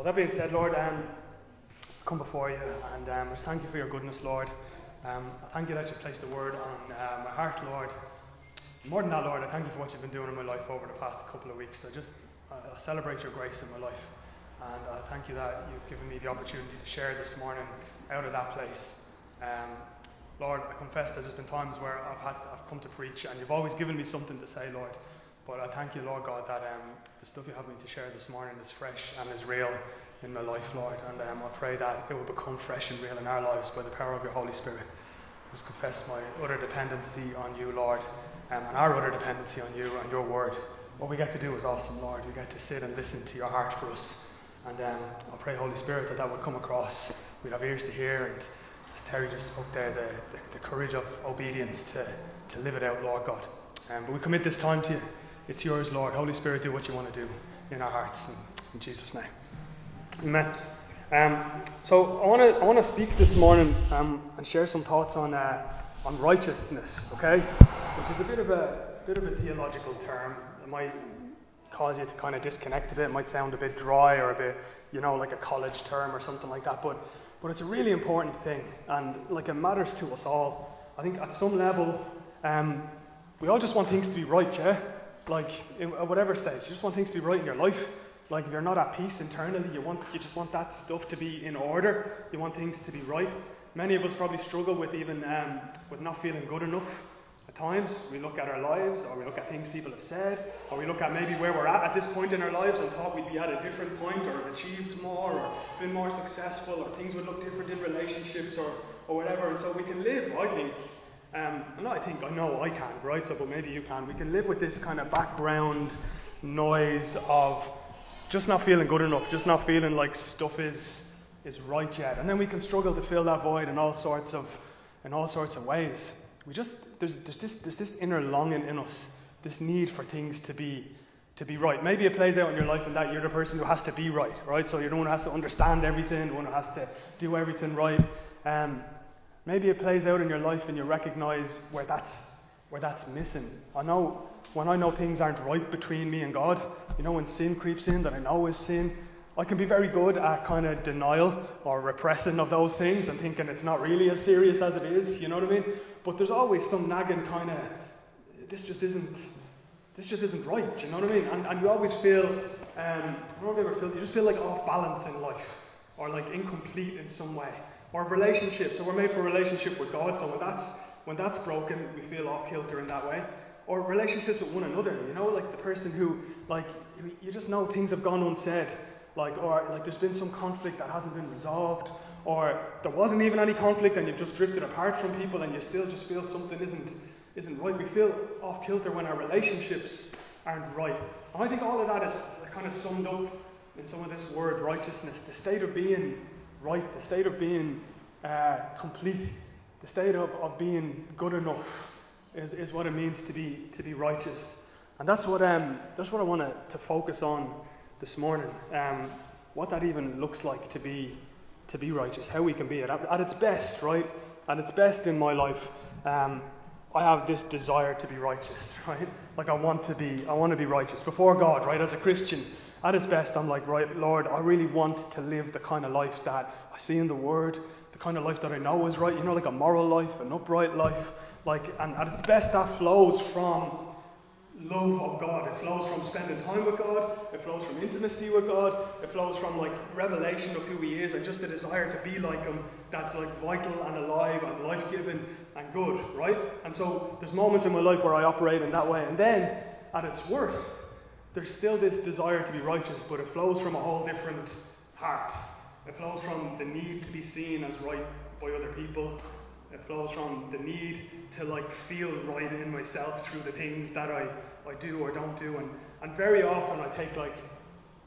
So that being said, Lord, um, come before you and um, just thank you for your goodness, Lord. Um, I thank you that you placed the word on uh, my heart, Lord. More than that, Lord, I thank you for what you've been doing in my life over the past couple of weeks. I just I celebrate your grace in my life. And I thank you that you've given me the opportunity to share this morning out of that place. Um, Lord, I confess that there's been times where I've, had, I've come to preach and you've always given me something to say, Lord. But I thank you, Lord God, that um, the stuff you have me to share this morning is fresh and is real in my life, Lord. And um, I pray that it will become fresh and real in our lives by the power of your Holy Spirit. I just confess my utter dependency on you, Lord, um, and our utter dependency on you and your word. What we get to do is awesome, Lord. We get to sit and listen to your heart for us. And um, I pray, Holy Spirit, that that would come across. We'd have ears to hear and as Terry just spoke there, the, the, the, courage of obedience to, to live it out, Lord God. Um, but we commit this time to you. It's yours, Lord. Holy Spirit, do what you want to do in our hearts. In, Jesus' name. Amen. Um, so I want to I want to speak this morning um, and share some thoughts on uh, on righteousness, okay? Which is a bit of a bit of a theological term. It might cause you to kind of disconnect a bit. It might sound a bit dry or a bit, you know, like a college term or something like that. But but it's a really important thing, and like it matters to us all. I think at some level, um, we all just want things to be right, yeah? Like at whatever stage, you just want things to be right in your life. Like if you're not at peace internally, you want you just want that stuff to be in order. You want things to be right. Many of us probably struggle with even um, with not feeling good enough. At times, we look at our lives, or we look at things people have said, or we look at maybe where we're at at this point in our lives and thought we'd be at a different point, or have achieved more, or been more successful, or things would look different in relationships, or, or whatever. And so we can live, I think, um, and I think, I know I can, right? So, but maybe you can. We can live with this kind of background noise of just not feeling good enough, just not feeling like stuff is is right yet, and then we can struggle to fill that void in all sorts of in all sorts of ways. We just there's, there's, this, there's this inner longing in us, this need for things to be to be right. Maybe it plays out in your life in that you're the person who has to be right, right? So you're the one who has to understand everything, the one who has to do everything right. Um, maybe it plays out in your life and you recognize where that's where that's missing. I know when I know things aren't right between me and God, you know, when sin creeps in that I know is sin, I can be very good at kind of denial or repressing of those things and thinking it's not really as serious as it is, you know what I mean? But there's always some nagging kind of, this just isn't, this just isn't right, you know what I mean? And, and you always feel, um, I don't ever feel, you just feel like off balance in life or like incomplete in some way. Or relationships, so we're made for a relationship with God, so when that's, when that's broken, we feel off kilter in that way. Or relationships with one another, you know, like the person who, like, you just know things have gone unsaid like, or like there's been some conflict that hasn't been resolved, or there wasn't even any conflict and you've just drifted apart from people and you still just feel something isn't, isn't right. We feel off kilter when our relationships aren't right. And I think all of that is kind of summed up in some of this word righteousness the state of being right, the state of being uh, complete, the state of, of being good enough is, is what it means to be, to be righteous. And that's what, um, that's what I want to focus on this morning. Um, what that even looks like to be to be righteous, how we can be it at, at its best, right? At its best in my life, um, I have this desire to be righteous, right? Like I want to be, I want to be righteous before God, right? As a Christian, at its best, I'm like, right, Lord, I really want to live the kind of life that I see in the Word, the kind of life that I know is right. You know, like a moral life, an upright life, like, and at its best, that flows from love of God. It flows from spending time with God. It flows from intimacy with God. It flows from like revelation of who He is and just a desire to be like Him. That's like vital and alive and life-giving and good, right? And so there's moments in my life where I operate in that way. And then at its worst, there's still this desire to be righteous, but it flows from a whole different heart. It flows from the need to be seen as right by other people. It flows from the need to like feel right in myself through the things that I, I do or don't do. And, and very often I take like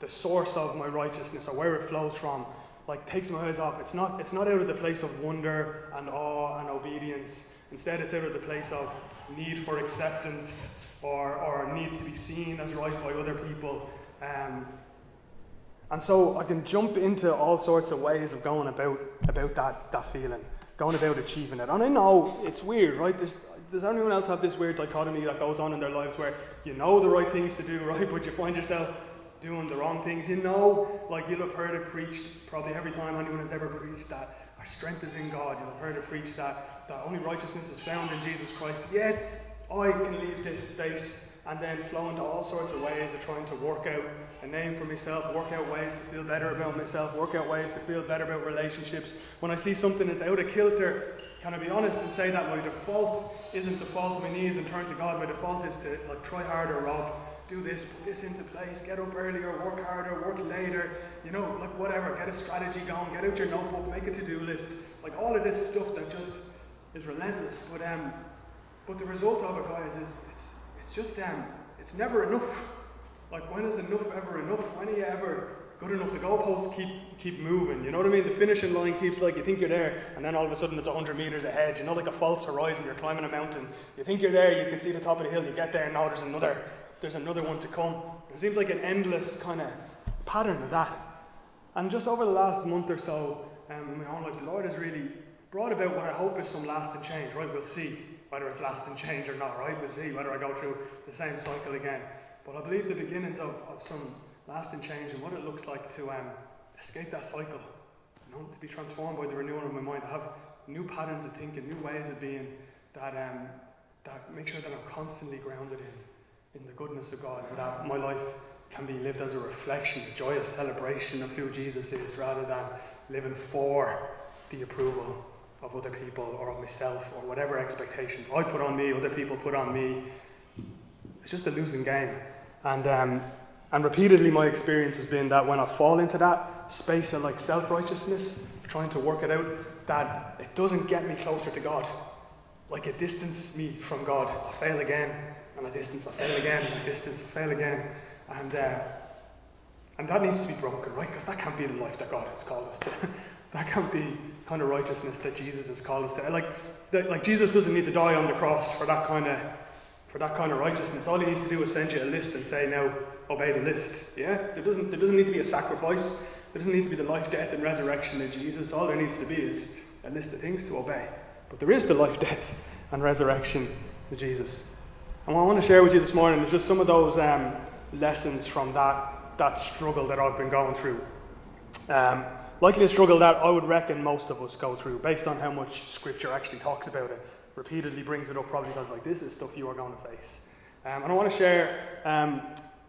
the source of my righteousness or where it flows from, like takes my eyes off. It's not it's not out of the place of wonder and awe and obedience. Instead it's out of the place of need for acceptance or, or seen as right by other people. Um, and so I can jump into all sorts of ways of going about about that, that feeling going about achieving it. And I know it's weird, right? There's, does anyone else have this weird dichotomy that goes on in their lives where you know the right things to do, right, but you find yourself doing the wrong things. You know, like you'll have heard it preached probably every time anyone has ever preached that our strength is in God. You'll have heard it preached that, that only righteousness is found in Jesus Christ. Yet, I can leave this space and then flow into all sorts of ways of trying to work out a name for myself, work out ways to feel better about myself, work out ways to feel better about relationships. When I see something that's out of kilter, can I be honest and say that my default isn't to fall to my knees and turn to God? My default is to like try harder, Rob, do this, put this into place, get up earlier, work harder, work later, you know, like whatever, get a strategy going, get out your notebook, make a to-do list, like all of this stuff that just is relentless. But um, but the result of it, guys, is it's just um, it's never enough. Like when is enough ever enough? When are you ever good enough? The goalposts keep keep moving. You know what I mean? The finishing line keeps like you think you're there, and then all of a sudden it's 100 meters ahead. You know, like a false horizon. You're climbing a mountain. You think you're there. You can see the top of the hill. You get there, and now there's another there's another one to come. It seems like an endless kind of pattern of that. And just over the last month or so, um, in my own life, the Lord has really brought about what I hope is some lasting change. Right? We'll see whether it's lasting change or not. Right? We'll see whether I go through the same cycle again. But I believe the beginnings of, of some lasting change and what it looks like to um, escape that cycle. You know, to be transformed by the renewal of my mind, to have new patterns of thinking, new ways of being that um, that make sure that I'm constantly grounded in in the goodness of God, and that my life can be lived as a reflection, a joyous celebration of who Jesus is, rather than living for the approval of other people or of myself or whatever expectations I put on me, other people put on me. It's just a losing game. And, um, and repeatedly, my experience has been that when I fall into that space of like self righteousness, trying to work it out, that it doesn't get me closer to God. Like it distances me from God. I fail again, and I distance, I fail again, and I distance, I fail again. And, uh, and that needs to be broken, right? Because that can't be the life that God has called us to. that can't be kind of righteousness that Jesus has called us to. Like, like Jesus doesn't need to die on the cross for that kind of for that kind of righteousness. All he needs to do is send you a list and say, now obey the list. Yeah? There doesn't, there doesn't need to be a sacrifice. There doesn't need to be the life, death, and resurrection of Jesus. All there needs to be is a list of things to obey. But there is the life, death, and resurrection of Jesus. And what I want to share with you this morning is just some of those um, lessons from that, that struggle that I've been going through. Um, likely a struggle that I would reckon most of us go through, based on how much Scripture actually talks about it repeatedly brings it up, probably because like this is stuff you are going to face. Um, and I want to share um,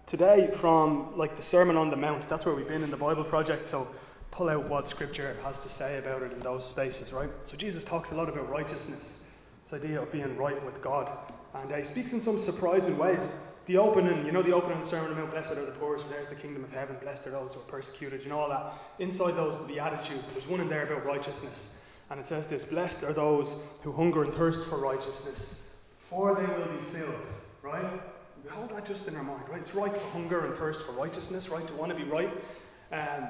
today from like the Sermon on the Mount. That's where we've been in the Bible project. So pull out what Scripture has to say about it in those spaces, right? So Jesus talks a lot about righteousness, this idea of being right with God, and uh, he speaks in some surprising ways. The opening, you know, the opening Sermon on the Mount, blessed are the poor, there's the kingdom of heaven, blessed are those who are persecuted, you know all that. Inside those Beatitudes, there's one in there about righteousness. And it says this Blessed are those who hunger and thirst for righteousness, for they will be filled. Right? We hold that just in our mind, right? It's right to hunger and thirst for righteousness, right? To want to be right. Um,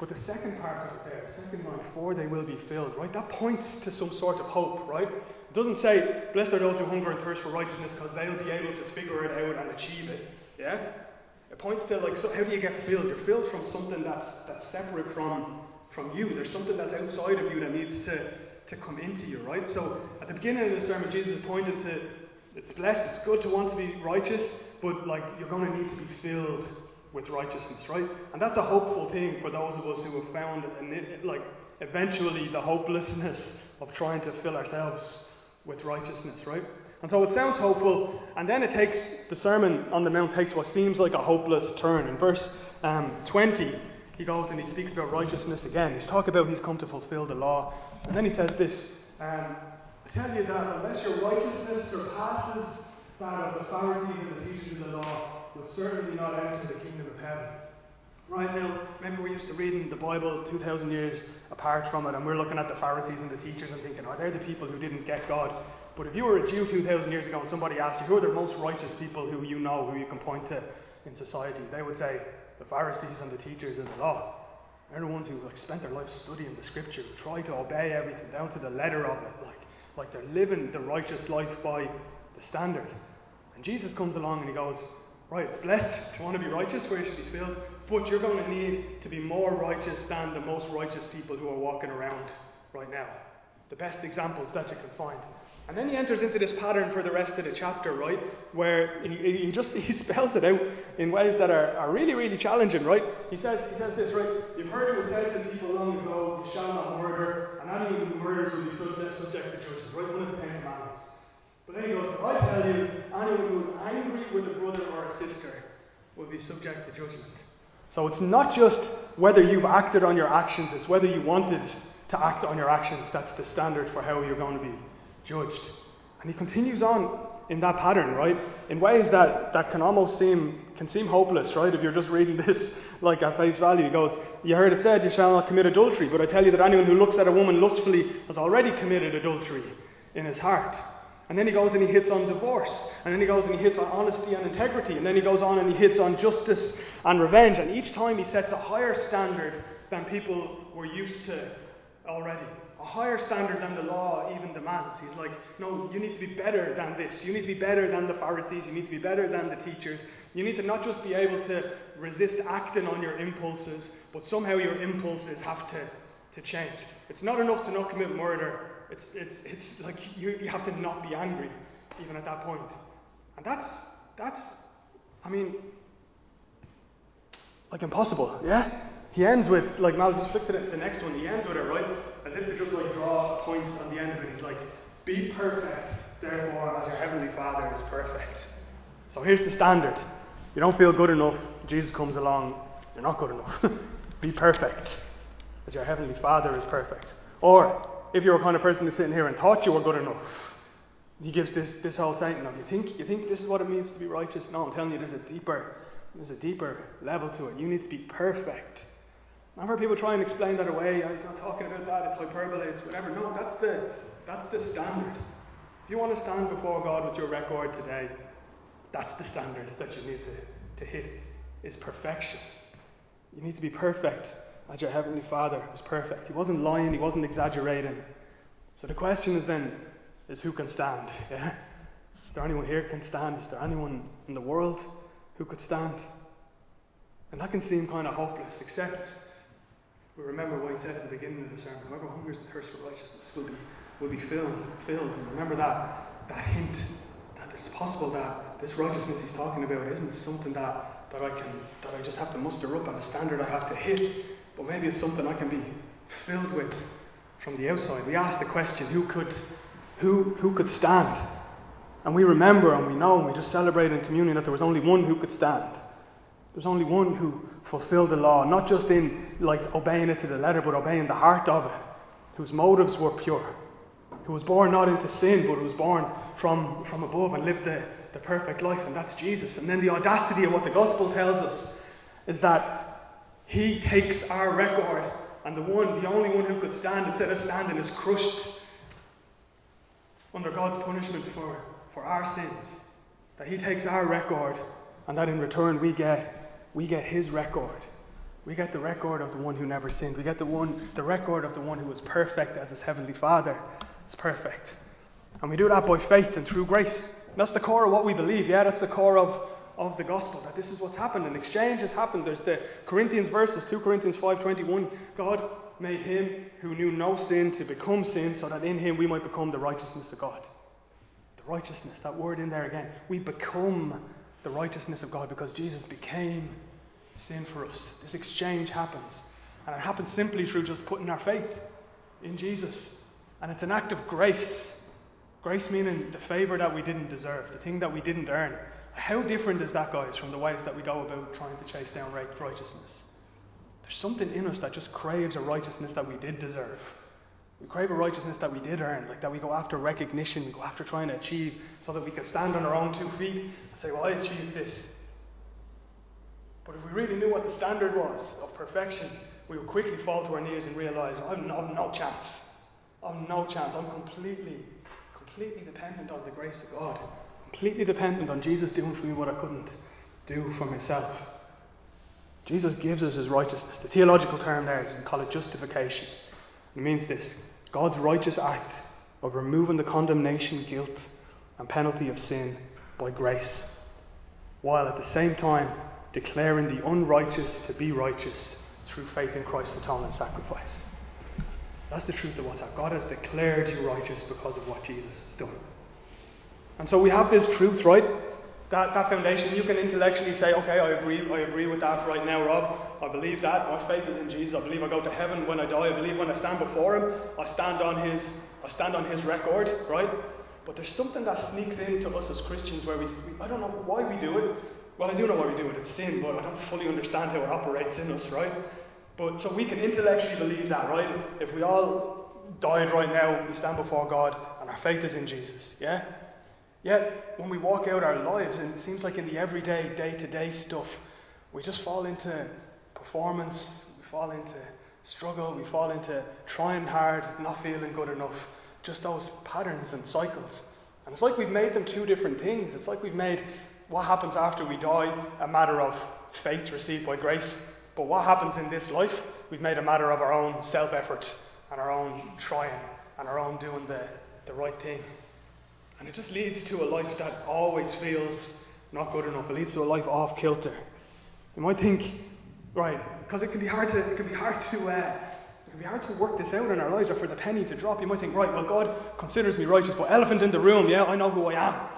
but the second part of it there, the second line, for they will be filled, right? That points to some sort of hope, right? It doesn't say, blessed are those who hunger and thirst for righteousness because they'll be able to figure it out and achieve it. Yeah? It points to, like, so how do you get filled? You're filled from something that's, that's separate from from you. There's something that's outside of you that needs to, to come into you, right? So at the beginning of the sermon, Jesus pointed to it's blessed, it's good to want to be righteous, but like you're going to need to be filled with righteousness, right? And that's a hopeful thing for those of us who have found, like, eventually the hopelessness of trying to fill ourselves with righteousness, right? And so it sounds hopeful, and then it takes the Sermon on the Mount takes what seems like a hopeless turn. In verse um, 20, he goes and he speaks about righteousness again. He's talking about he's come to fulfill the law. And then he says this um, I tell you that unless your righteousness surpasses that of the Pharisees and the teachers of the law, you'll certainly not enter the kingdom of heaven. Right now, remember we used to reading the Bible 2,000 years apart from it, and we're looking at the Pharisees and the teachers and thinking, oh, they're the people who didn't get God. But if you were a Jew 2,000 years ago and somebody asked you, who are the most righteous people who you know, who you can point to in society, they would say, the Pharisees and the teachers of the law. They're the ones who like spent their life studying the scripture, try to obey everything down to the letter of it, like, like they're living the righteous life by the standard. And Jesus comes along and he goes, Right, it's blessed. You want to be righteous, where you should be filled, but you're going to need to be more righteous than the most righteous people who are walking around right now. The best examples that you can find. And then he enters into this pattern for the rest of the chapter, right? Where he, he just he spells it out in ways that are, are really, really challenging, right? He says he says this, right? You've heard it was said to people long ago, you shall not murder, and anyone who murders will be subject, subject to judgment, right? One of the Commandments. But then he goes, But I tell you, anyone who is angry with a brother or a sister will be subject to judgment. So it's not just whether you've acted on your actions, it's whether you wanted to act on your actions. That's the standard for how you're going to be judged. And he continues on in that pattern, right? In ways that, that can almost seem can seem hopeless, right? If you're just reading this like at face value, he goes, You heard it said, you shall not commit adultery, but I tell you that anyone who looks at a woman lustfully has already committed adultery in his heart. And then he goes and he hits on divorce. And then he goes and he hits on honesty and integrity. And then he goes on and he hits on justice and revenge. And each time he sets a higher standard than people were used to already a higher standard than the law even demands. He's like, no, you need to be better than this. You need to be better than the Pharisees. You need to be better than the teachers. You need to not just be able to resist acting on your impulses, but somehow your impulses have to, to change. It's not enough to not commit murder. It's, it's, it's like you, you have to not be angry, even at that point. And that's, that's, I mean, like impossible, yeah? He ends with, like Mal just flicked it the next one, he ends with it, right? As if to just like draw points on the end of it. He's like, be perfect, therefore, as your heavenly Father is perfect. So here's the standard. You don't feel good enough, Jesus comes along, you're not good enough. be perfect, as your heavenly Father is perfect. Or, if you're a kind of person who's sitting here and thought you were good enough, he gives this, this whole statement of, you think, you think this is what it means to be righteous? No, I'm telling you, there's a deeper, there's a deeper level to it. You need to be perfect I've heard people try and explain that away. Oh, I'm not talking about that. It's hyperbole. It's whatever. No, that's the that's the standard. If you want to stand before God with your record today, that's the standard that you need to, to hit. Is perfection. You need to be perfect as your heavenly Father is perfect. He wasn't lying. He wasn't exaggerating. So the question is then, is who can stand? Yeah? Is there anyone here can stand? Is there anyone in the world who could stand? And that can seem kind of hopeless, except we remember what he said at the beginning of the sermon whoever hungers and thirsts for righteousness will be, will be filled, filled. And remember that, that hint that it's possible that this righteousness he's talking about isn't something that, that I can that I just have to muster up and a standard I have to hit, but maybe it's something I can be filled with from the outside. We ask the question, who could who who could stand? And we remember and we know and we just celebrate in communion that there was only one who could stand. There's only one who fulfilled the law, not just in like obeying it to the letter, but obeying the heart of it, whose motives were pure, who was born not into sin, but who was born from, from above and lived the, the perfect life, and that's Jesus. And then the audacity of what the gospel tells us is that he takes our record, and the one, the only one who could stand instead of standing is crushed under God's punishment for, for our sins. That he takes our record, and that in return we get we get his record. We get the record of the one who never sinned. We get the one, the record of the one who was perfect as his heavenly Father is perfect. And we do that by faith and through grace. that's the core of what we believe. Yeah, that's the core of, of the gospel. That this is what's happened. An exchange has happened. There's the Corinthians verses, 2 Corinthians 5.21. God made him who knew no sin to become sin so that in him we might become the righteousness of God. The righteousness, that word in there again. We become the righteousness of God because Jesus became sin for us. This exchange happens. And it happens simply through just putting our faith in Jesus. And it's an act of grace. Grace meaning the favour that we didn't deserve, the thing that we didn't earn. How different is that, guys, from the ways that we go about trying to chase down righteousness? There's something in us that just craves a righteousness that we did deserve. We crave a righteousness that we did earn, like that we go after recognition, go after trying to achieve so that we can stand on our own two feet and say, Well, I achieved this. But if we really knew what the standard was of perfection, we would quickly fall to our knees and realize, I've no, no chance. I've no chance. I'm completely, completely dependent on the grace of God. Completely dependent on Jesus doing for me what I couldn't do for myself. Jesus gives us his righteousness. The theological term there is we call it justification. It means this God's righteous act of removing the condemnation, guilt, and penalty of sin by grace, while at the same time declaring the unrighteous to be righteous through faith in Christ's atonement sacrifice. That's the truth of what's happened. God has declared you righteous because of what Jesus has done. And so we have this truth, right? That, that foundation, you can intellectually say, okay, I agree, I agree with that right now, Rob. I believe that. My faith is in Jesus. I believe I go to heaven when I die. I believe when I stand before Him, I stand on His, I stand on His record, right? But there's something that sneaks into us as Christians where we, I don't know why we do it. Well, I do know why we do it. It's sin, but I don't fully understand how it operates in us, right? But so we can intellectually believe that, right? If we all died right now, we stand before God, and our faith is in Jesus, yeah? Yet, when we walk out our lives, and it seems like in the everyday, day to day stuff, we just fall into performance, we fall into struggle, we fall into trying hard, not feeling good enough. Just those patterns and cycles. And it's like we've made them two different things. It's like we've made what happens after we die a matter of faith received by grace. But what happens in this life, we've made a matter of our own self effort and our own trying and our own doing the, the right thing. And it just leads to a life that always feels not good enough. It leads to a life off kilter. You might think, right, because it can be hard to it can be hard to uh, it can be hard to work this out in our lives or for the penny to drop. You might think, right, well God considers me righteous, but elephant in the room, yeah, I know who I am.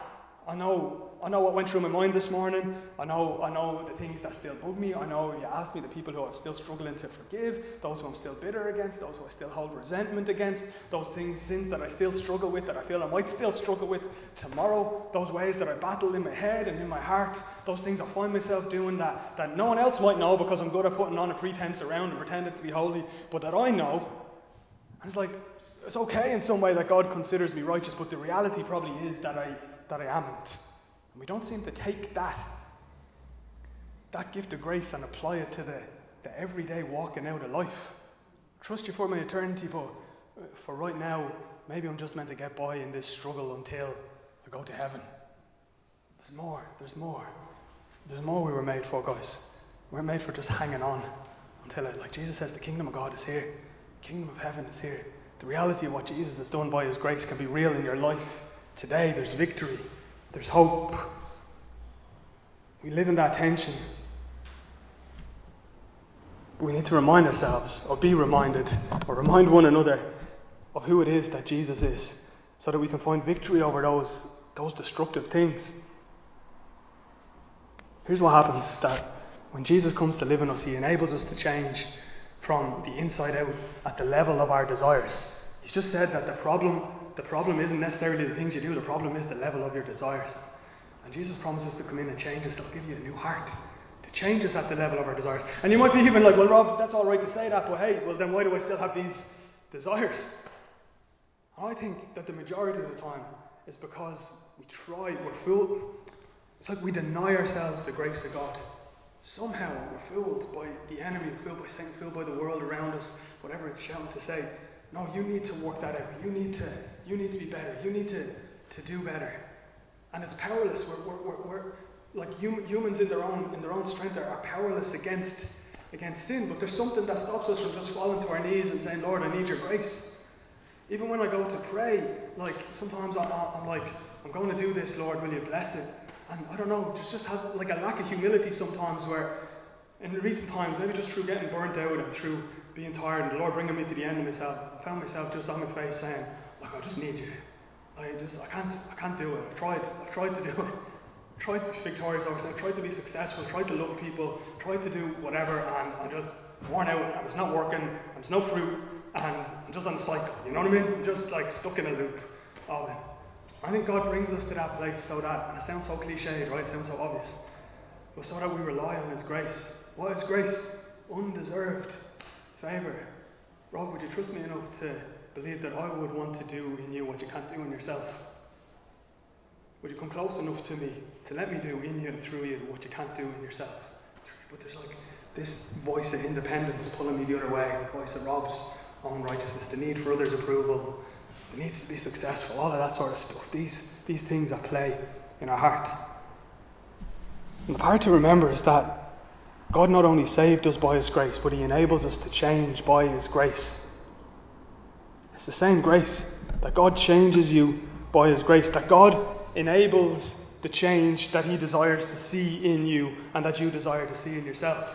I know I know what went through my mind this morning. I know, I know the things that still bug me. I know you asked me the people who I'm still struggling to forgive, those who I'm still bitter against, those who I still hold resentment against, those things, sins that I still struggle with, that I feel I might still struggle with tomorrow, those ways that I battle in my head and in my heart, those things I find myself doing that, that no one else might know because I'm good at putting on a pretense around and pretending to be holy, but that I know. And it's like, it's okay in some way that God considers me righteous, but the reality probably is that I, that I amn't. And we don't seem to take that, that gift of grace and apply it to the, the everyday walking out of life. Trust you for my eternity, but uh, for right now, maybe I'm just meant to get by in this struggle until I go to heaven. There's more, there's more. There's more we were made for, guys. We we're made for just hanging on until it, like Jesus says, the kingdom of God is here. The kingdom of heaven is here. The reality of what Jesus has done by his grace can be real in your life. Today, there's victory. There's hope. We live in that tension. We need to remind ourselves, or be reminded, or remind one another of who it is that Jesus is, so that we can find victory over those, those destructive things. Here's what happens that when Jesus comes to live in us, he enables us to change from the inside out at the level of our desires. He's just said that the problem the problem isn't necessarily the things you do, the problem is the level of your desires. And Jesus promises to come in and change us, He'll give you a new heart. To change us at the level of our desires. And you might be even like, well, Rob, that's all right to say that, but hey, well, then why do I still have these desires? I think that the majority of the time is because we try, we're fooled. It's like we deny ourselves the grace of God. Somehow we're fooled by the enemy, fooled by Satan, fooled by the world around us, whatever it's shouting to say. No, you need to work that out. You need to, you need to be better. You need to, to do better. And it's powerless. We're, we're, we're, we're like hum, humans in their own in their own strength are, are powerless against against sin. But there's something that stops us from just falling to our knees and saying, Lord, I need your grace. Even when I go to pray, like sometimes I'm, I'm like, I'm going to do this, Lord, will you bless it? And I don't know, just just has like a lack of humility sometimes where in recent times, maybe just through getting burnt out and through being tired, and the Lord bringing me to the end of myself, I found myself just on my face saying, "Look, I just need you. I just, I can't, I can't do it. I've tried, I've tried to do it. I've tried to be victorious I've tried to be successful, tried to love people, tried to do whatever, and I'm just worn out, and it's not working, and there's no fruit, and I'm just on a cycle. You know what I mean? I'm just like stuck in a loop it. I think God brings us to that place so that, and it sounds so cliched, right? It sounds so obvious, but so that we rely on His grace. What is grace? Undeserved favour. Rob, would you trust me enough to believe that I would want to do in you what you can't do in yourself? Would you come close enough to me to let me do in you and through you what you can't do in yourself? But there's like this voice of independence pulling me the other way, the voice of Rob's own righteousness, the need for others' approval, the need to be successful, all of that sort of stuff. These, these things at play in our heart. And the part to remember is that God not only saved us by His grace, but He enables us to change by His grace. It's the same grace that God changes you by His grace, that God enables the change that He desires to see in you and that you desire to see in yourself.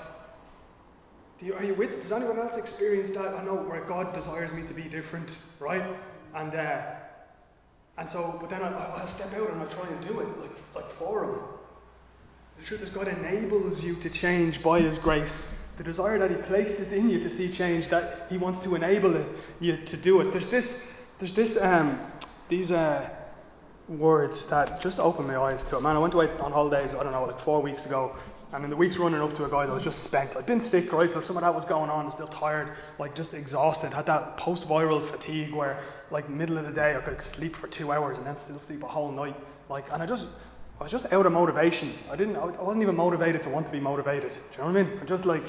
You, are you with? Does anyone else experience that? I know where God desires me to be different, right? And uh, and so, but then I, I'll step out and I try and do it, like like for Him. The truth is, God enables you to change by His grace. The desire that He places in you to see change, that He wants to enable it, you to do it. There's this, there's this, um, these uh, words that just opened my eyes to it. Man, I went away on holidays, I don't know, like four weeks ago, and in the weeks running up to it, guys, I was just spent. I'd been sick, right? So some of that was going on. Still tired, like just exhausted. Had that post-viral fatigue where, like, middle of the day, I could sleep for two hours and then still sleep a whole night. Like, and I just, I was just out of motivation. I didn't, I wasn't even motivated to want to be motivated. Do you know what I mean? I'm just like,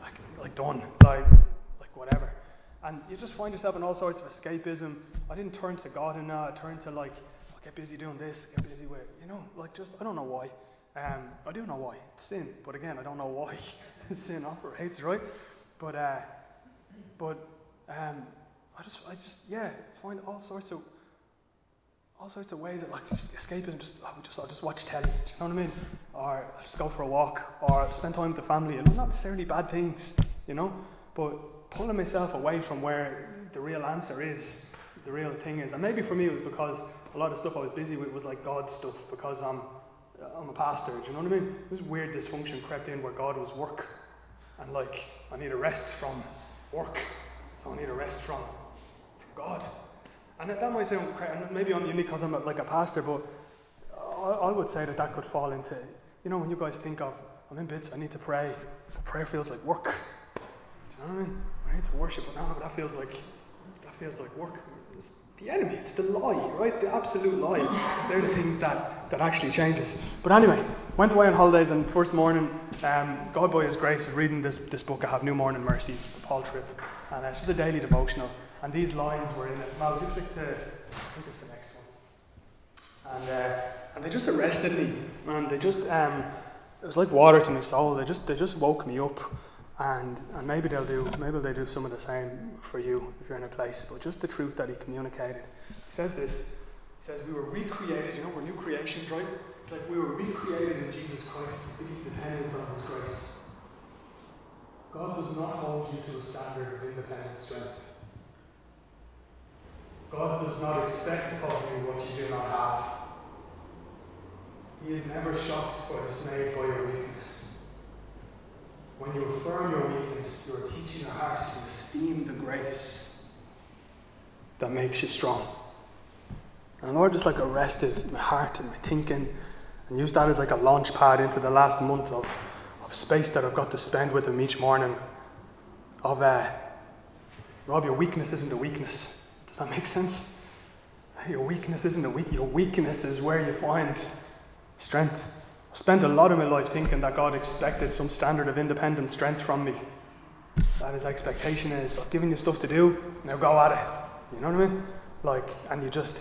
like, like done, like, like whatever. And you just find yourself in all sorts of escapism. I didn't turn to God and uh, I turned to like, I'll get busy doing this, get busy with, you know, like just, I don't know why. Um, I do know why. It's sin. But again, I don't know why sin operates, right? But, uh, but um, I just, I just, yeah, find all sorts of, all sorts of ways of like just escaping. Just, I would just, I'll just watch telly. Do you know what I mean? Or I'll just go for a walk, or I'll spend time with the family. And not necessarily bad things, you know, but pulling myself away from where the real answer is, the real thing is. And maybe for me it was because a lot of stuff I was busy with was like God stuff because I'm I'm a pastor, do you know what I mean? This weird dysfunction crept in where God was work. And like, I need a rest from work. So I need a rest from, from God. And that, might sound, maybe I'm unique because I'm like a pastor, but I, would say that that could fall into, you know, when you guys think of, I'm in bits, I need to pray. Prayer feels like work. Do you know what I mean? I need to worship, but that feels like, that feels like work It's the enemy. It's the lie, right? The absolute lie. They're the things that, that actually changes. But anyway, went away on holidays and first morning, um, God by His grace is reading this, this book I have, New Morning Mercies, Paul Tripp. And it's just a daily devotional. And these lines were in it. Mal, you flick to, I think it's the next one. And, uh, and they just arrested me, man. They just, um, it was like water to my soul. They just, they just woke me up. And, and maybe they'll do maybe they'll do some of the same for you if you're in a place. But just the truth that he communicated. He says this. He says we were recreated, you know, we're new creations, right? It's like we were recreated in Jesus Christ to be dependent on his grace. God does not hold you to a standard of independent strength. God does not expect of you what you do not have. He is never shocked or dismayed by your weakness. When you affirm your weakness, you are teaching your heart to esteem the grace that makes you strong. And the Lord just like arrested my heart and my thinking and used that as like a launch pad into the last month of, of space that I've got to spend with Him each morning. Of, uh, Rob, your weakness isn't a weakness. Does that make sense? Your weakness isn't a weak. Your weakness is where you find strength. I spent a lot of my life thinking that God expected some standard of independent strength from me. That his expectation is, I've given you stuff to do, now go at it. You know what I mean? Like, and you just,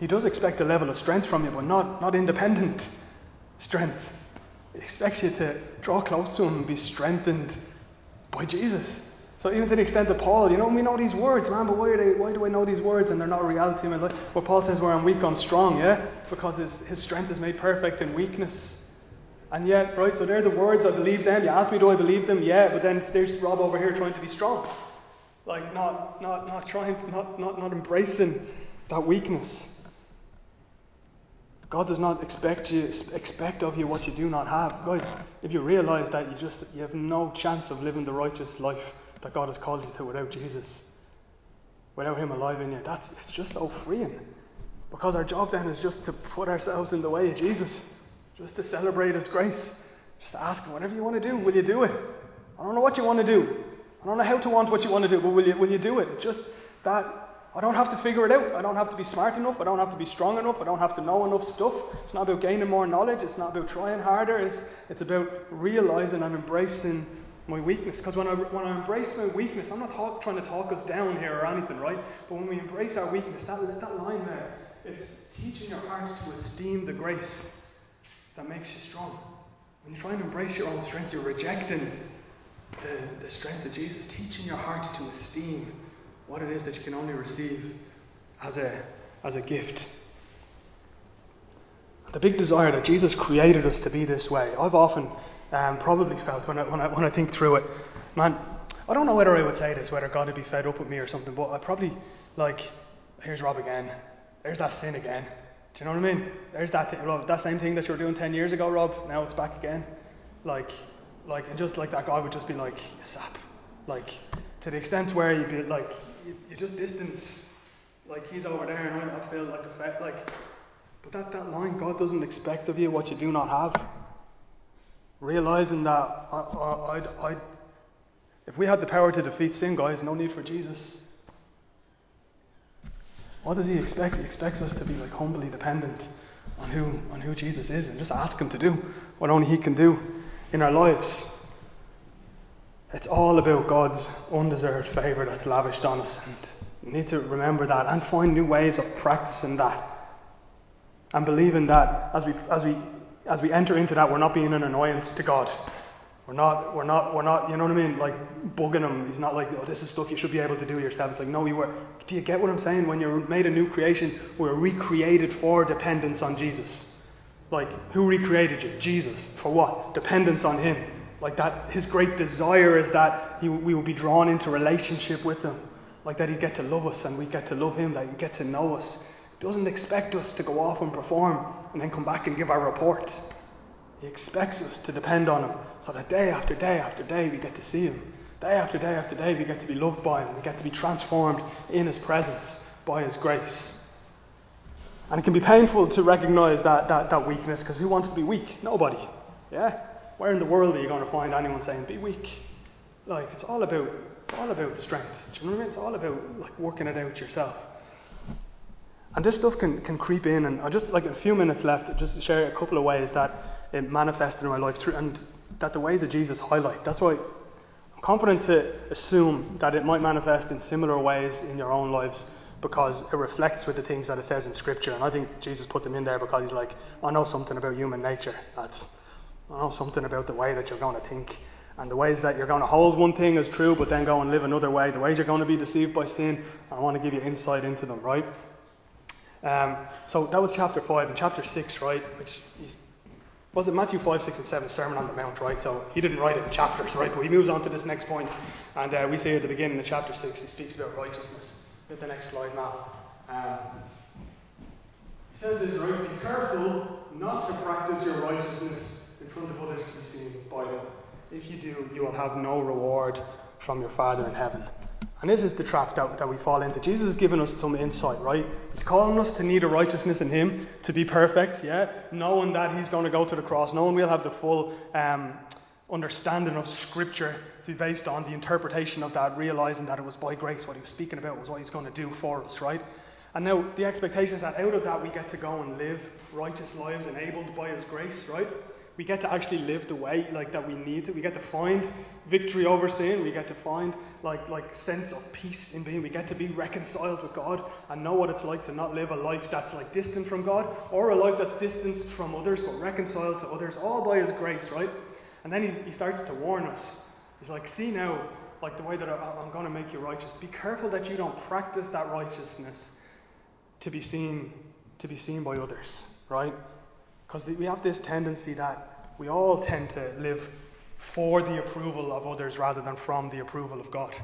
he does expect a level of strength from you, but not, not independent strength. He expects you to draw close to him and be strengthened by Jesus. So even to the extent of Paul, you know, we know these words, man, but why, they, why do I know these words and they're not a reality in my life? Well, Paul says, where I'm weak, I'm strong, yeah? Because his, his strength is made perfect in weakness. And yet, right, so they're the words, I believe them. You ask me, do I believe them? Yeah, but then there's Rob over here trying to be strong. Like, not, not, not trying, not, not, not embracing that weakness. God does not expect you expect of you what you do not have. Guys, if you realize that you just you have no chance of living the righteous life that God has called you to without Jesus, without Him alive in you, that's it's just so freeing. Because our job then is just to put ourselves in the way of Jesus just to celebrate His grace. Just to ask Him, whatever you want to do, will you do it? I don't know what you want to do. I don't know how to want what you want to do, but will you, will you do it? It's just that I don't have to figure it out. I don't have to be smart enough. I don't have to be strong enough. I don't have to know enough stuff. It's not about gaining more knowledge. It's not about trying harder. It's, it's about realizing and embracing my weakness. Because when I, when I embrace my weakness, I'm not talk, trying to talk us down here or anything, right? But when we embrace our weakness, that, that line there, it's teaching your heart to esteem the grace that makes you strong. When you try and embrace your own strength, you're rejecting the, the strength of Jesus, teaching your heart to esteem what it is that you can only receive as a, as a gift. The big desire that Jesus created us to be this way, I've often um, probably felt when I, when, I, when I think through it. man, I don't know whether I would say this, whether God would be fed up with me or something, but I probably, like, here's Rob again. There's that sin again. Do you know what I mean? There's that thing, Rob, that same thing that you were doing 10 years ago, Rob, now it's back again. Like, like, and just like that God would just be like, sap. Like, to the extent where you'd be like, you, you just distance, like, he's over there and I feel like a fe- like, but that, that line, God doesn't expect of you what you do not have. Realizing that I, I, I'd, if we had the power to defeat sin, guys, no need for Jesus. What does he expect? He expects us to be like humbly dependent on who on who Jesus is and just ask him to do what only he can do in our lives. It's all about God's undeserved favour that's lavished on us and we need to remember that and find new ways of practicing that. And believing that as we as we as we enter into that we're not being an annoyance to God. We're not, we're not, we're not, you know what I mean? Like bugging him. He's not like, oh, this is stuff you should be able to do yourself. It's like, no, we were. Do you get what I'm saying? When you're made a new creation, we're recreated for dependence on Jesus. Like, who recreated you? Jesus. For what? Dependence on Him. Like that, His great desire is that he, we will be drawn into relationship with Him. Like that He'd get to love us and we'd get to love Him, that He'd get to know us. He doesn't expect us to go off and perform and then come back and give our report. He expects us to depend on Him so that day after day after day we get to see Him. Day after day after day we get to be loved by Him. We get to be transformed in His presence by His grace. And it can be painful to recognize that, that, that weakness because who wants to be weak? Nobody. Yeah? Where in the world are you going to find anyone saying, be weak? Like, it's all about, it's all about strength. Do you know what I mean? It's all about like working it out yourself. And this stuff can, can creep in, and I just like a few minutes left, just to share a couple of ways that it manifested in my life through, and that the ways of Jesus highlight. That's why I'm confident to assume that it might manifest in similar ways in your own lives because it reflects with the things that it says in Scripture. And I think Jesus put them in there because he's like, I know something about human nature. That's, Know something about the way that you're going to think. And the ways that you're going to hold one thing as true, but then go and live another way. The ways you're going to be deceived by sin. I want to give you insight into them, right? Um, so that was chapter 5. And chapter 6, right, which is was it Matthew 5, 6, and 7, Sermon on the Mount, right? So he didn't write it in chapters, right? But he moves on to this next point, and uh, we see at the beginning of chapter 6, he speaks about righteousness. Hit the next slide now. Um, he says this, right? Be careful not to practice your righteousness of others to be by them. If you do, you will have no reward from your Father in heaven. And this is the trap that, that we fall into. Jesus has given us some insight, right? He's calling us to need a righteousness in Him, to be perfect, yeah? Knowing that He's going to go to the cross, knowing we'll have the full um, understanding of Scripture to be based on the interpretation of that, realizing that it was by grace what He was speaking about was what He's going to do for us, right? And now the expectation is that out of that we get to go and live righteous lives enabled by His grace, right? We get to actually live the way like that we need to. We get to find victory over sin. We get to find like like sense of peace in being. We get to be reconciled with God and know what it's like to not live a life that's like distant from God or a life that's distanced from others but reconciled to others, all by His grace, right? And then he, he starts to warn us. He's like, see now, like the way that I, I'm going to make you righteous. Be careful that you don't practice that righteousness to be seen to be seen by others, right? Because we have this tendency that we all tend to live for the approval of others rather than from the approval of God.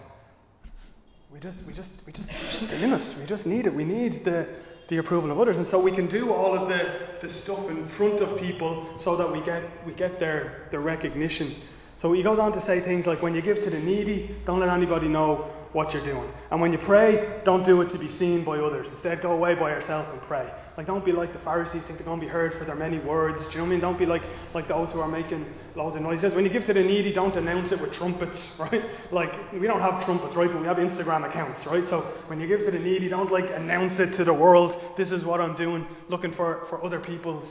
We just, we just, we just, just in us. We just need it. We need the, the approval of others, and so we can do all of the, the stuff in front of people so that we get, we get their, their recognition. So he goes on to say things like, when you give to the needy, don't let anybody know what you're doing. And when you pray, don't do it to be seen by others. Instead, go away by yourself and pray. Like, don't be like the Pharisees think they're going to be heard for their many words. Do you know what I mean? Don't be like, like those who are making loads of noise. He says, when you give to the needy, don't announce it with trumpets, right? Like, we don't have trumpets, right? But we have Instagram accounts, right? So when you give to the needy, don't like announce it to the world. This is what I'm doing, looking for, for other people's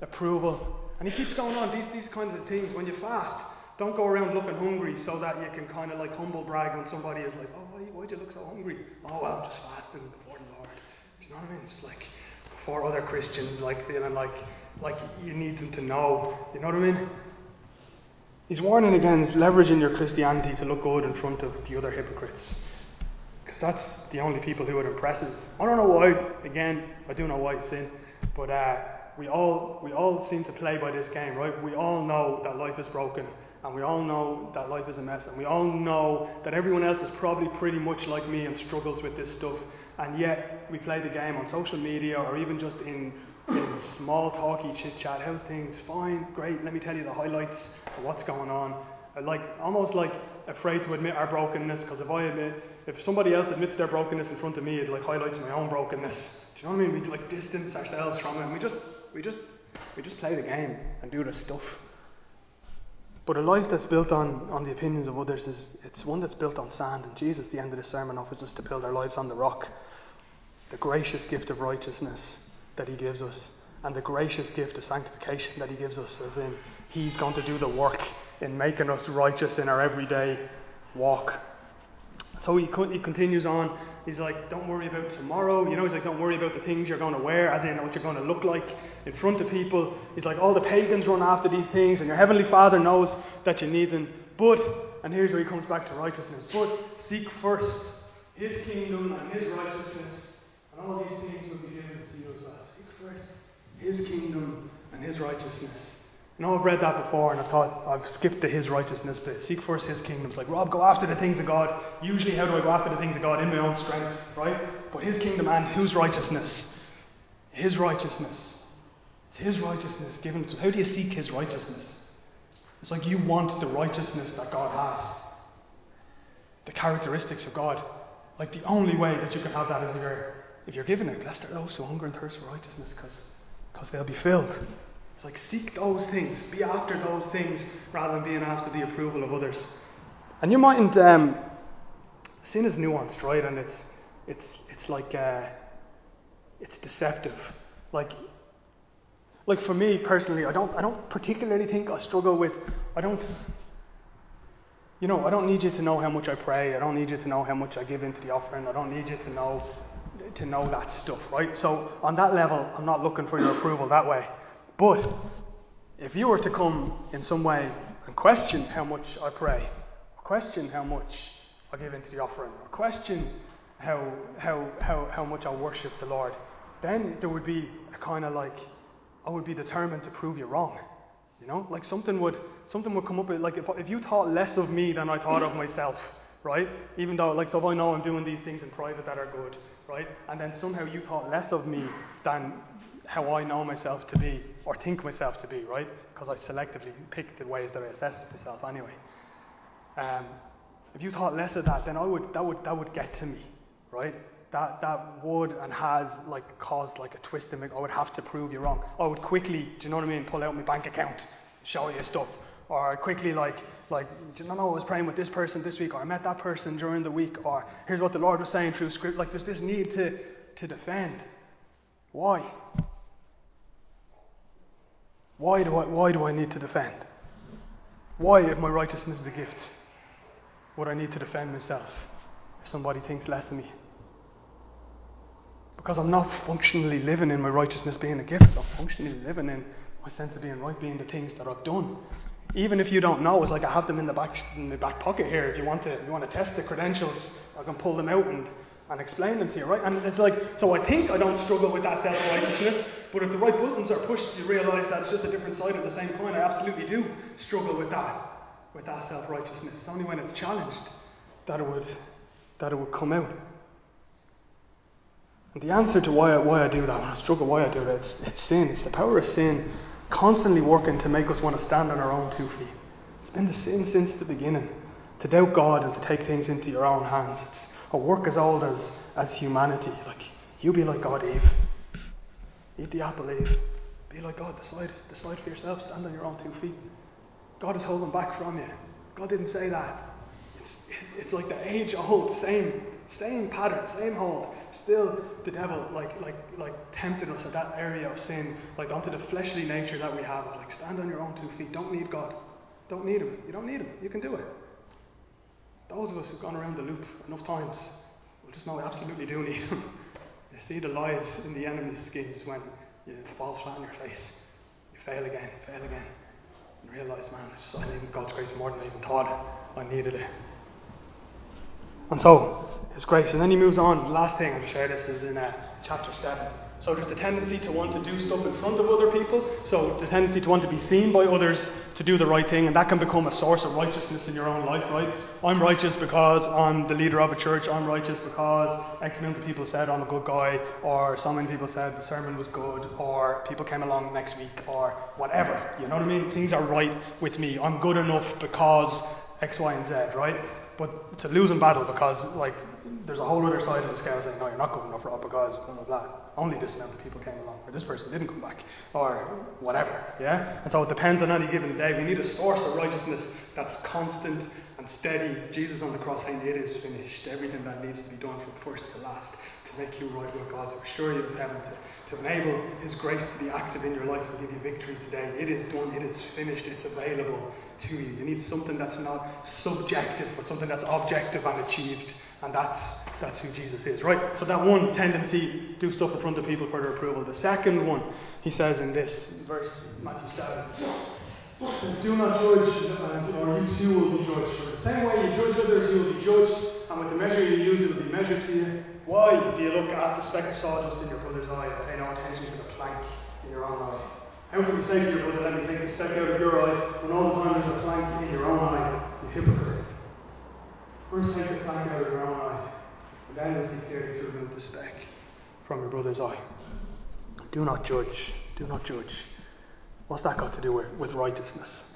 approval. And he keeps going on, these, these kinds of things. When you fast, don't go around looking hungry so that you can kind of like humble brag when somebody is like, oh, why, why'd you look so hungry? Oh, well, I'm just fasting before the Lord. Do you know what I mean? It's like, for other Christians, like feeling like like you need them to know. You know what I mean? He's warning against leveraging your Christianity to look good in front of the other hypocrites. Because that's the only people who it impresses. I don't know why, again, I do know why it's sin, but uh, we all we all seem to play by this game, right? We all know that life is broken and we all know that life is a mess, and we all know that everyone else is probably pretty much like me and struggles with this stuff, and yet we play the game on social media or even just in, in small talky chit chat. How's things? Fine, great. Let me tell you the highlights of what's going on. Uh, like almost like afraid to admit our brokenness because if I admit, if somebody else admits their brokenness in front of me, it like highlights my own brokenness. Do you know what I mean? We like distance ourselves from it. And we just, we just, we just play the game and do the stuff. But a life that's built on, on the opinions of others is it's one that's built on sand. And Jesus, the end of the sermon, offers us to build our lives on the rock. The gracious gift of righteousness that He gives us, and the gracious gift of sanctification that He gives us, as in He's going to do the work in making us righteous in our everyday walk. So he, he continues on. He's like, don't worry about tomorrow. You know, he's like, don't worry about the things you're going to wear, as in what you're going to look like in front of people. He's like, all the pagans run after these things, and your heavenly Father knows that you need them. But, and here's where he comes back to righteousness. But seek first his kingdom and his righteousness, and all these things will be given to you as well. Seek first his kingdom and his righteousness. You know, I've read that before and I thought I've skipped the his righteousness bit. Seek first his kingdom. It's like, Rob, go after the things of God. Usually, how do I go after the things of God? In my own strength, right? But his kingdom and whose righteousness? His righteousness. It's his righteousness given to How do you seek his righteousness? It's like you want the righteousness that God has, the characteristics of God. Like the only way that you can have that is if you're, if you're given it. Blessed are those who hunger and thirst for righteousness because they'll be filled. It's like seek those things, be after those things rather than being after the approval of others. And you mightn't. Um, sin is nuanced, right? And it's it's it's like uh, it's deceptive. Like like for me personally, I don't I don't particularly think I struggle with. I don't. You know, I don't need you to know how much I pray. I don't need you to know how much I give into the offering. I don't need you to know to know that stuff, right? So on that level, I'm not looking for your approval that way. But if you were to come in some way and question how much I pray, question how much I give into the offering, or question how, how, how, how much I worship the Lord, then there would be a kind of like, I would be determined to prove you wrong. You know, like something would something would come up. Like if, if you thought less of me than I thought of myself, right? Even though, like, so if I know I'm doing these things in private that are good, right? And then somehow you thought less of me than how I know myself to be, or think myself to be, right? Because I selectively pick the ways that I assess myself anyway. Um, if you thought less of that, then I would that would that would get to me, right? That that would and has like caused like a twist in me. I would have to prove you wrong. I would quickly, do you know what I mean? Pull out my bank account, show you stuff, or quickly like like you know I was praying with this person this week, or I met that person during the week, or here's what the Lord was saying through script. Like there's this need to to defend. Why? Why do I, why do I need to defend? Why, if my righteousness is a gift, would I need to defend myself if somebody thinks less of me? Because I'm not functionally living in my righteousness being a gift. I'm functionally living in my sense of being right, being the things that I've done. Even if you don't know, it's like I have them in the back in the back pocket here. If you want to, you want to test the credentials, I can pull them out and, and explain them to you, right? And it's like, so I think I don't struggle with that self righteousness, but if the right buttons are pushed, you realise that it's just a different side of the same coin. I absolutely do struggle with that, with that self righteousness. It's only when it's challenged that it would that it would come out. And the answer to why I, why I do that, I struggle, why I do that, it's, it's sin. It's the power of sin constantly working to make us want to stand on our own two feet. It's been the sin since the beginning to doubt God and to take things into your own hands. It's a work as old as, as humanity. Like, you be like God, Eve. Eat the apple, Eve. Be like God. Decide, decide for yourself. Stand on your own two feet. God is holding back from you. God didn't say that. It's, it's like the age old, same, same pattern, same hold. Still, the devil, like, like, like, tempted us at that area of sin, like onto the fleshly nature that we have. Like, stand on your own two feet. Don't need God. Don't need Him. You don't need Him. You can do it. Those of us who've gone around the loop enough times will just know we absolutely do need Him. You see the lies in the enemy's schemes when you fall flat on your face. You fail again, fail again. And realise, man, I need God's grace more than I even thought I needed it. And so, His grace. And then he moves on. Last thing I'll share this is in uh, chapter 7. So there's the tendency to want to do stuff in front of other people. So the tendency to want to be seen by others to do the right thing, and that can become a source of righteousness in your own life, right? I'm righteous because I'm the leader of a church. I'm righteous because X amount of people said I'm a good guy, or so many people said the sermon was good, or people came along next week, or whatever. You know what I mean? Things are right with me. I'm good enough because X, Y, and Z, right? But it's a losing battle because, like, there's a whole other side of the scale saying, no, you're not good enough, Rob, because blah, blah, blah. Only this amount of people came along, or this person didn't come back, or whatever, yeah? And so it depends on any given day. We need a source of righteousness that's constant and steady. Jesus on the cross saying, it is finished. Everything that needs to be done from first to last make you right with God, to restore you with heaven, to, to enable His grace to be active in your life and give you victory today. It is done, it is finished, it's available to you. You need something that's not subjective, but something that's objective and achieved. And that's that's who Jesus is, right? So that one tendency, do stuff in front of people for their approval. The second one, he says in this verse, Matthew 7, Do not judge, uh, or you too will be judged. For the same way you judge others, you will be judged, and with the measure you use, it will be measured to you. Why do you look at the speck of sawdust in your brother's eye, and pay no attention to the plank in your own eye? How can you say to your brother, Let me take the speck out of your eye, when all the time there's a plank in your own eye, you hypocrite? First take the plank out of your own eye, and then you'll see clearly to remove the speck from your brother's eye. Do not judge. Do not judge. What's that got to do with, with righteousness?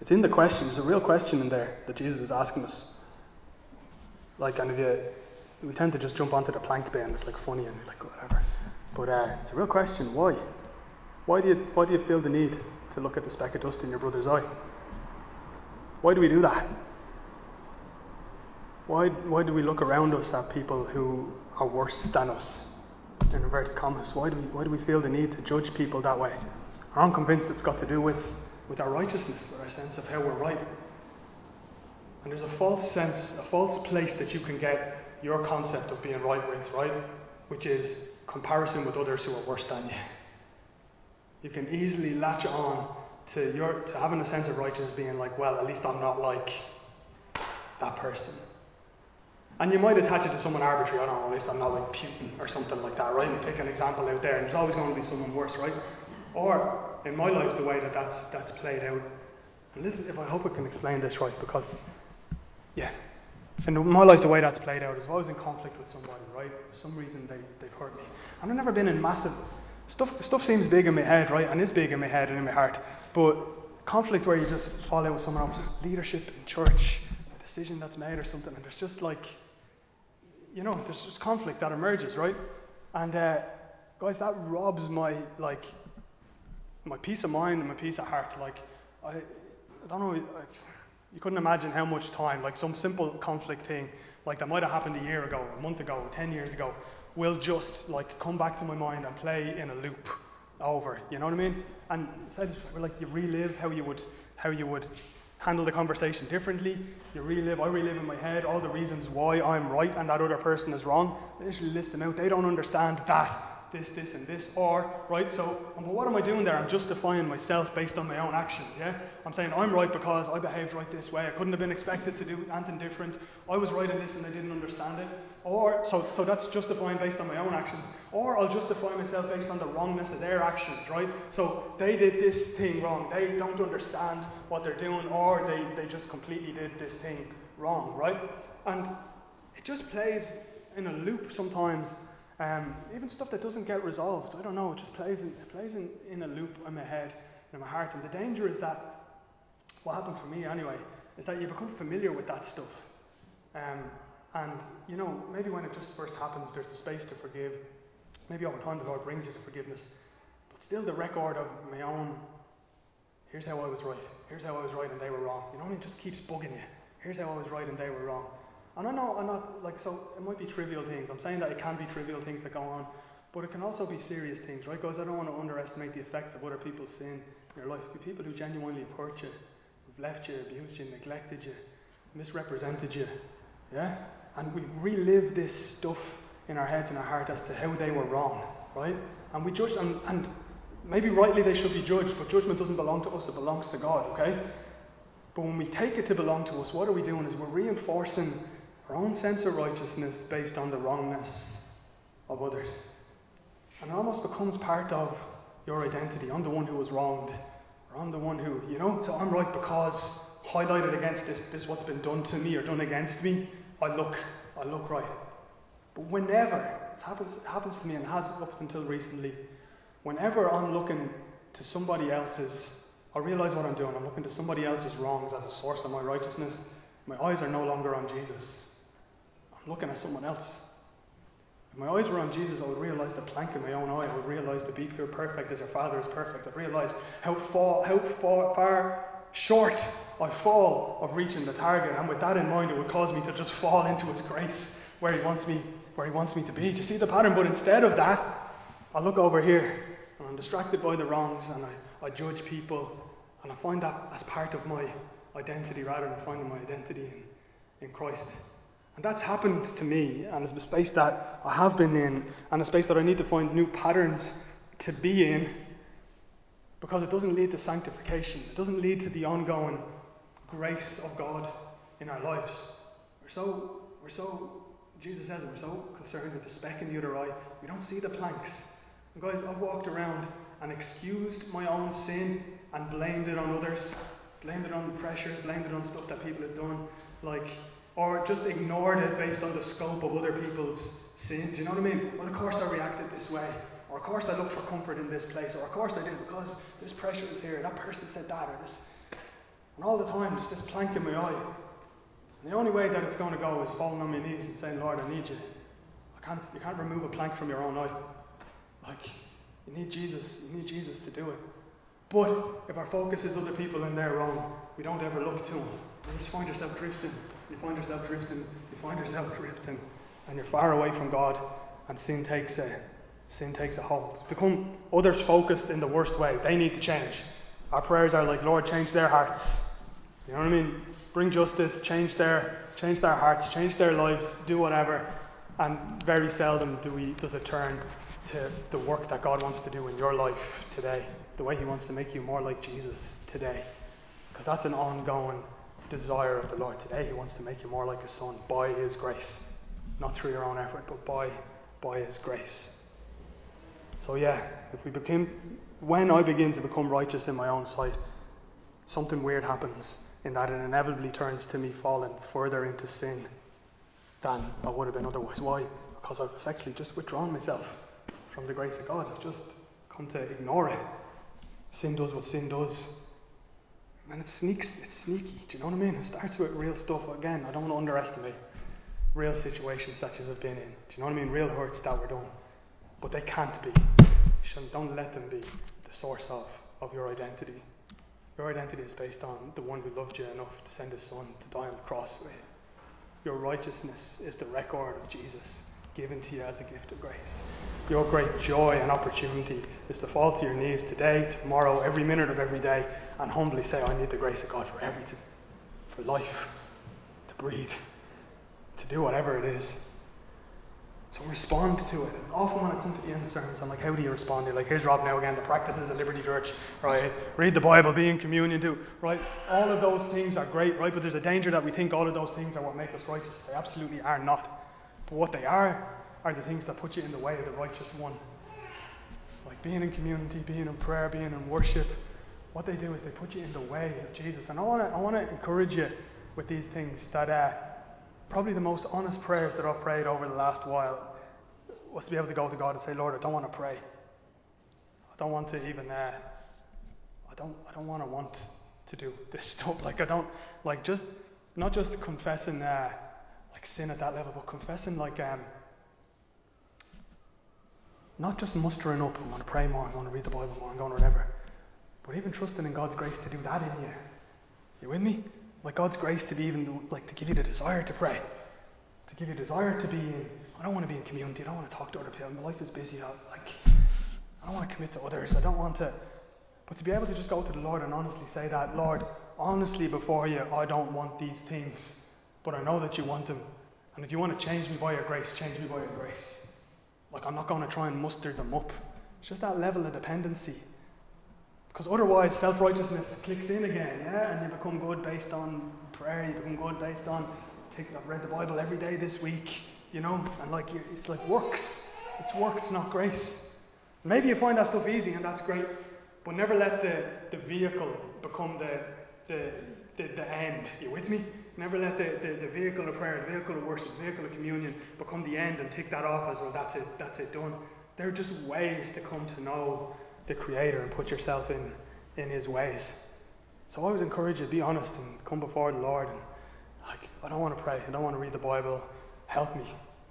It's in the question. There's a real question in there that Jesus is asking us. Like, and if you, we tend to just jump onto the plank bit and it's like funny and like whatever. But uh, it's a real question. Why? Why do you why do you feel the need to look at the speck of dust in your brother's eye? Why do we do that? Why, why do we look around us at people who are worse than us? In inverted commas, why do, we, why do we feel the need to judge people that way? I'm convinced it's got to do with, with our righteousness, our sense of how we're right. And there's a false sense, a false place that you can get your concept of being right with, right? Which is comparison with others who are worse than you. You can easily latch on to your to having a sense of righteousness being like, well, at least I'm not like that person. And you might attach it to someone arbitrary, I don't know, at least I'm not like Putin or something like that, right? And pick an example out there, and there's always going to be someone worse, right? Or, in my life, the way that that's, that's played out. And this is, if I hope I can explain this right, because, yeah. In my life, the way that's played out is if I was in conflict with somebody, right? For some reason, they, they've hurt me. And I've never been in massive. Stuff, stuff seems big in my head, right? And is big in my head and in my heart. But conflict where you just fall out with someone else, leadership in church, a decision that's made or something, and there's just like, you know, there's just conflict that emerges, right? And uh, guys, that robs my like my peace of mind and my peace of heart. Like, I, I don't know, like, you couldn't imagine how much time, like some simple conflict thing, like that might have happened a year ago, a month ago, ten years ago, will just like come back to my mind and play in a loop over. You know what I mean? And like you relive how you would how you would handle the conversation differently. You relive, I relive in my head all the reasons why I'm right and that other person is wrong. I literally list them out. They don't understand that, this, this, and this, or, right? So, um, but what am I doing there? I'm justifying myself based on my own actions, yeah? I'm saying I'm right because I behaved right this way. I couldn't have been expected to do anything different. I was right in this and they didn't understand it. Or, so, so that's justifying based on my own actions. Or I'll justify myself based on the wrongness of their actions, right? So they did this thing wrong. They don't understand what they're doing, or they, they just completely did this thing wrong, right? And it just plays in a loop sometimes. Um, even stuff that doesn't get resolved, I don't know, it just plays in, it plays in, in a loop in my head, in my heart. And the danger is that, what happened for me anyway, is that you become familiar with that stuff. Um, and, you know, maybe when it just first happens, there's the space to forgive. Maybe over time the Lord brings you to forgiveness. But still, the record of my own, here's how I was right, here's how I was right and they were wrong. You know, it just keeps bugging you. Here's how I was right and they were wrong. And I know I'm not, like, so it might be trivial things. I'm saying that it can be trivial things that go on, but it can also be serious things, right? Guys, I don't want to underestimate the effects of other people's sin in your life. People who genuinely have hurt you, who've left you, abused you, neglected you, misrepresented you. Yeah? And we relive this stuff in our heads and our heart as to how they were wrong, right? And we judge, and, and maybe rightly they should be judged, but judgment doesn't belong to us, it belongs to God, okay? But when we take it to belong to us, what are we doing is we're reinforcing our own sense of righteousness based on the wrongness of others. And it almost becomes part of your identity. I'm the one who was wronged. Or I'm the one who, you know, so I'm right because highlighted against this, this what's been done to me or done against me, I look, I look right. But whenever, it happens, it happens to me and has up until recently, whenever I'm looking to somebody else's, I realize what I'm doing. I'm looking to somebody else's wrongs as a source of my righteousness. My eyes are no longer on Jesus. Looking at someone else. If my eyes were on Jesus, I would realize the plank in my own eye. I would realize to be pure perfect as your Father is perfect. I'd realize how, far, how far, far short I fall of reaching the target. And with that in mind, it would cause me to just fall into His grace where He wants me, where He wants me to be. Do you see the pattern? But instead of that, I look over here and I'm distracted by the wrongs and I, I judge people and I find that as part of my identity rather than finding my identity in, in Christ. And that's happened to me, and it's a space that I have been in, and a space that I need to find new patterns to be in because it doesn't lead to sanctification. It doesn't lead to the ongoing grace of God in our lives. We're so, we're so, Jesus says, we're so concerned with the speck in the other eye, we don't see the planks. And guys, I've walked around and excused my own sin and blamed it on others, blamed it on the pressures, blamed it on stuff that people had done, like or just ignored it based on the scope of other people's sins. Do you know what I mean? Well, of course I reacted this way. Or of course I looked for comfort in this place. Or of course I did because this pressure is here. That person said that. Or this. And all the time there's this plank in my eye. And the only way that it's going to go is falling on my knees and saying, Lord, I need you. I can't, you can't remove a plank from your own eye. Like, you need Jesus. You need Jesus to do it. But if our focus is other people and they're wrong, we don't ever look to them. You just find yourself drifting you find yourself drifting, you find yourself drifting, and you're far away from God, and sin takes a sin takes a hold. It's become others focused in the worst way. They need to change. Our prayers are like, Lord, change their hearts. You know what I mean? Bring justice, change their change their hearts, change their lives, do whatever. And very seldom do we does it turn to the work that God wants to do in your life today, the way He wants to make you more like Jesus today. Because that's an ongoing desire of the Lord today. He wants to make you more like His Son by His grace. Not through your own effort, but by, by His grace. So, yeah, if we become, when I begin to become righteous in my own sight, something weird happens in that it inevitably turns to me falling further into sin than I would have been otherwise. Why? Because I've effectively just withdrawn myself from the grace of God. I've just come to ignore it. Sin does what sin does. And it sneaks, it's sneaky. Do you know what I mean? It starts with real stuff. Again, I don't want to underestimate real situations such as I've been in. Do you know what I mean? Real hurts that were done. But they can't be. Don't let them be the source of, of your identity. Your identity is based on the one who loved you enough to send his son to die on the cross for you. Your righteousness is the record of Jesus given to you as a gift of grace. Your great joy and opportunity is to fall to your knees today, tomorrow, every minute of every day, and humbly say, I need the grace of God for everything for life, to breathe, to do whatever it is. So respond to it. And often when I come to the end of sermons, I'm like, how do you respond? You're like, here's Rob now again, the practices of Liberty Church, right? Read the Bible, be in communion, do, right? All of those things are great, right? But there's a danger that we think all of those things are what make us righteous. They absolutely are not. But what they are, are the things that put you in the way of the righteous one. Like being in community, being in prayer, being in worship. What they do is they put you in the way of Jesus. And I want to I wanna encourage you with these things that uh, probably the most honest prayers that I've prayed over the last while was to be able to go to God and say, Lord, I don't want to pray. I don't want to even, uh, I don't, I don't want to want to do this stuff. Like I don't, like just, not just confessing, uh, like sin at that level, but confessing like, um, not just mustering up, I'm going to pray more, I'm going to read the Bible more, I'm going whatever, but even trusting in God's grace to do that in you. You with me? Like God's grace to be even like to give you the desire to pray, to give you a desire to be in. I don't want to be in community. I don't want to talk to other people. My life is busy. I, like I don't want to commit to others. I don't want to. But to be able to just go to the Lord and honestly say that, Lord, honestly before you, I don't want these things, but I know that you want them. And if you want to change me by your grace, change me by your grace. Like I'm not going to try and muster them up. It's just that level of dependency. Because otherwise, self righteousness kicks in again, yeah? And you become good based on prayer, you become good based on take, I've read the Bible every day this week, you know, and like it's like works. It's works, not grace. Maybe you find that stuff easy, and that's great. But never let the, the vehicle become the, the, the, the end. You with me? Never let the, the, the, vehicle of prayer, the vehicle of worship, the vehicle of communion become the end and take that off as well, that's it, that's it done. They're just ways to come to know the Creator and put yourself in, in His ways. So I would encourage you to be honest and come before the Lord. And like, I don't want to pray. I don't want to read the Bible. Help me.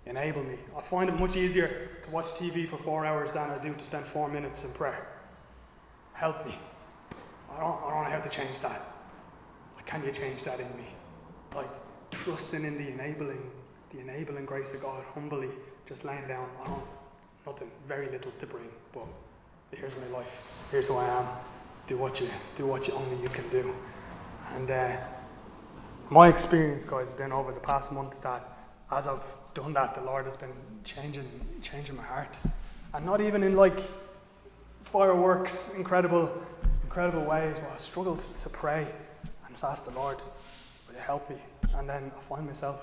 Enable me. I find it much easier to watch TV for four hours than I do to spend four minutes in prayer. Help me. I don't, I don't know how to change that. Can you change that in me? Like trusting in the enabling, the enabling grace of God, humbly just laying down. I don't, nothing, very little to bring, but here's my life. Here's who I am. Do what you do what you only you can do. And uh, my experience, guys, has been over the past month that as I've done that, the Lord has been changing changing my heart. And not even in like fireworks, incredible, incredible ways, but I struggled to pray just ask the Lord, will you help me? And then I find myself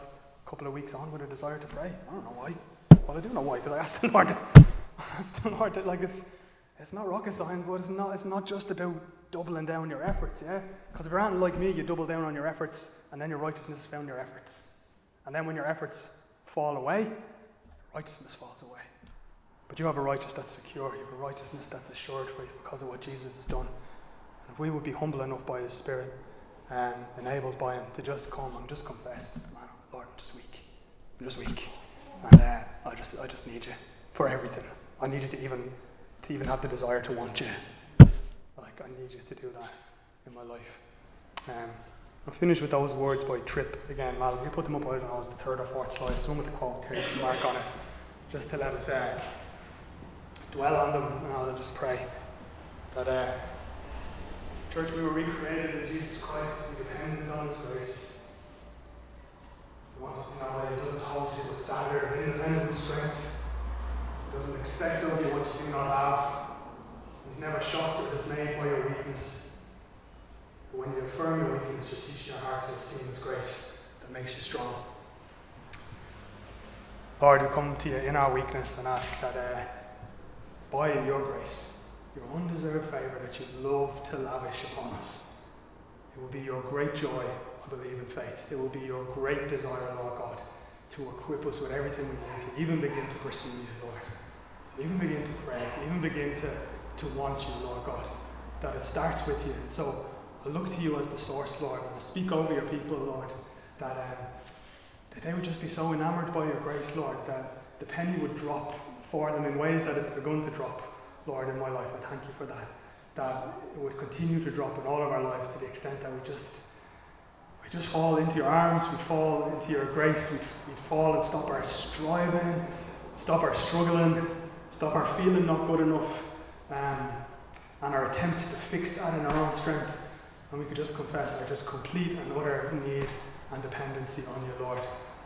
a couple of weeks on with a desire to pray. I don't know why. Well, I do know why, because I asked the Lord. I asked the Lord that, like, it's, it's not rocket science, but it's not, it's not just about doubling down your efforts, yeah? Because if you're anything like me, you double down on your efforts, and then your righteousness is found your efforts. And then when your efforts fall away, righteousness falls away. But you have a righteousness that's secure, you have a righteousness that's assured for you because of what Jesus has done. And if we would be humble enough by His Spirit, um, enabled by Him to just come and just confess, man, Lord, I'm just weak. I'm just weak. And uh, I just I just need you for everything. I need you to even to even have the desire to want you. Like I need you to do that in my life. Um, I'll finish with those words by Tripp again. Mal, you put them up, I don't know, the third or fourth slide, some with the quotation mark on it, just to let us uh, dwell on them, and I'll just pray that, uh, church, we were recreated in Jesus Christ be dependent on His grace. He wants us to know that He doesn't hold you to a standard of independent strength. He doesn't expect of you what you do not have. He's never shocked or dismayed by your weakness. But when you affirm your weakness, you teach your heart to esteem His grace that makes you strong. Lord, we come to you in our weakness and ask that uh, by your grace, your undeserved favour that you love to lavish upon us, it will be your great joy, I believe in faith. It will be your great desire, Lord God, to equip us with everything we need to even begin to pursue you, Lord. To even begin to pray, to even begin to, to want you, Lord God. That it starts with you. So I look to you as the source, Lord, I speak over your people, Lord, that, um, that they would just be so enamoured by your grace, Lord, that the penny would drop for them in ways that it's begun to drop, Lord, in my life. I thank you for that. That would continue to drop in all of our lives to the extent that we just we just fall into your arms, we fall into your grace, we we fall and stop our striving, stop our struggling, stop our feeling not good enough, um, and our attempts to fix that in our own strength. And we could just confess our just complete and utter need and dependency on you, Lord.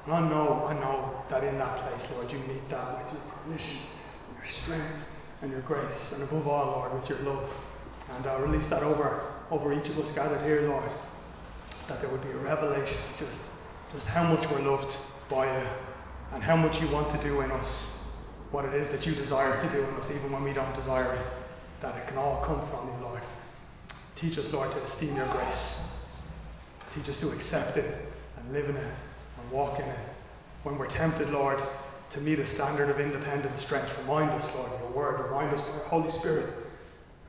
And I know, I know that in that place, Lord, you meet that with your permission, your strength, and your grace, and above all, Lord, with your love. And I release that over, over each of us gathered here, Lord, that there would be a revelation just, just how much we're loved by you, and how much you want to do in us, what it is that you desire to do in us, even when we don't desire it, that it can all come from you, Lord. Teach us, Lord, to esteem your grace. Teach us to accept it and live in it and walk in it. When we're tempted, Lord, to meet a standard of independent strength, remind us, Lord, of your word. Remind us, Lord, Holy Spirit,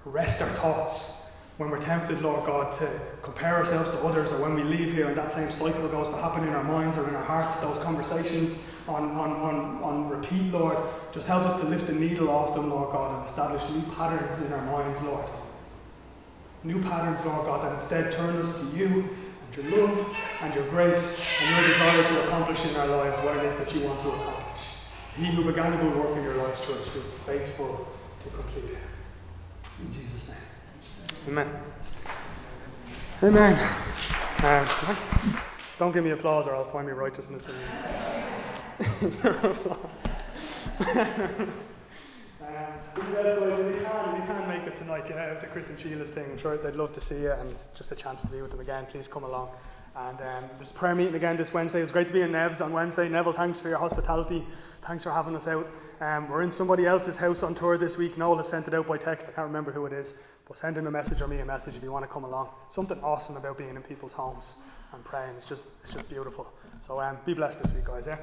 arrest our thoughts. When we're tempted, Lord God, to compare ourselves to others, or when we leave here and that same cycle goes to happen in our minds or in our hearts, those conversations on, on, on, on repeat, Lord, just help us to lift the needle off them, Lord God, and establish new patterns in our minds, Lord new patterns, Lord God, that instead turn us to you and your love and your grace and your desire to accomplish in our lives what it is that you want to accomplish. He who began a good work in your lives, church, be faithful to complete it. In Jesus' name. Amen. Amen. Uh, don't give me applause or I'll find me righteousness in your applause. Um, you can, you can make it tonight, you know, the Chris and Sheila's thing, I'm sure they'd love to see you and just a chance to be with them again. Please come along. And um, there's prayer meeting again this Wednesday. It was great to be in Nev's on Wednesday. Neville, thanks for your hospitality. Thanks for having us out. Um, we're in somebody else's house on tour this week. Noel has sent it out by text. I can't remember who it is. But send him a message or me a message if you want to come along. Something awesome about being in people's homes and praying. It's just, it's just beautiful. So um, be blessed this week, guys. Yeah.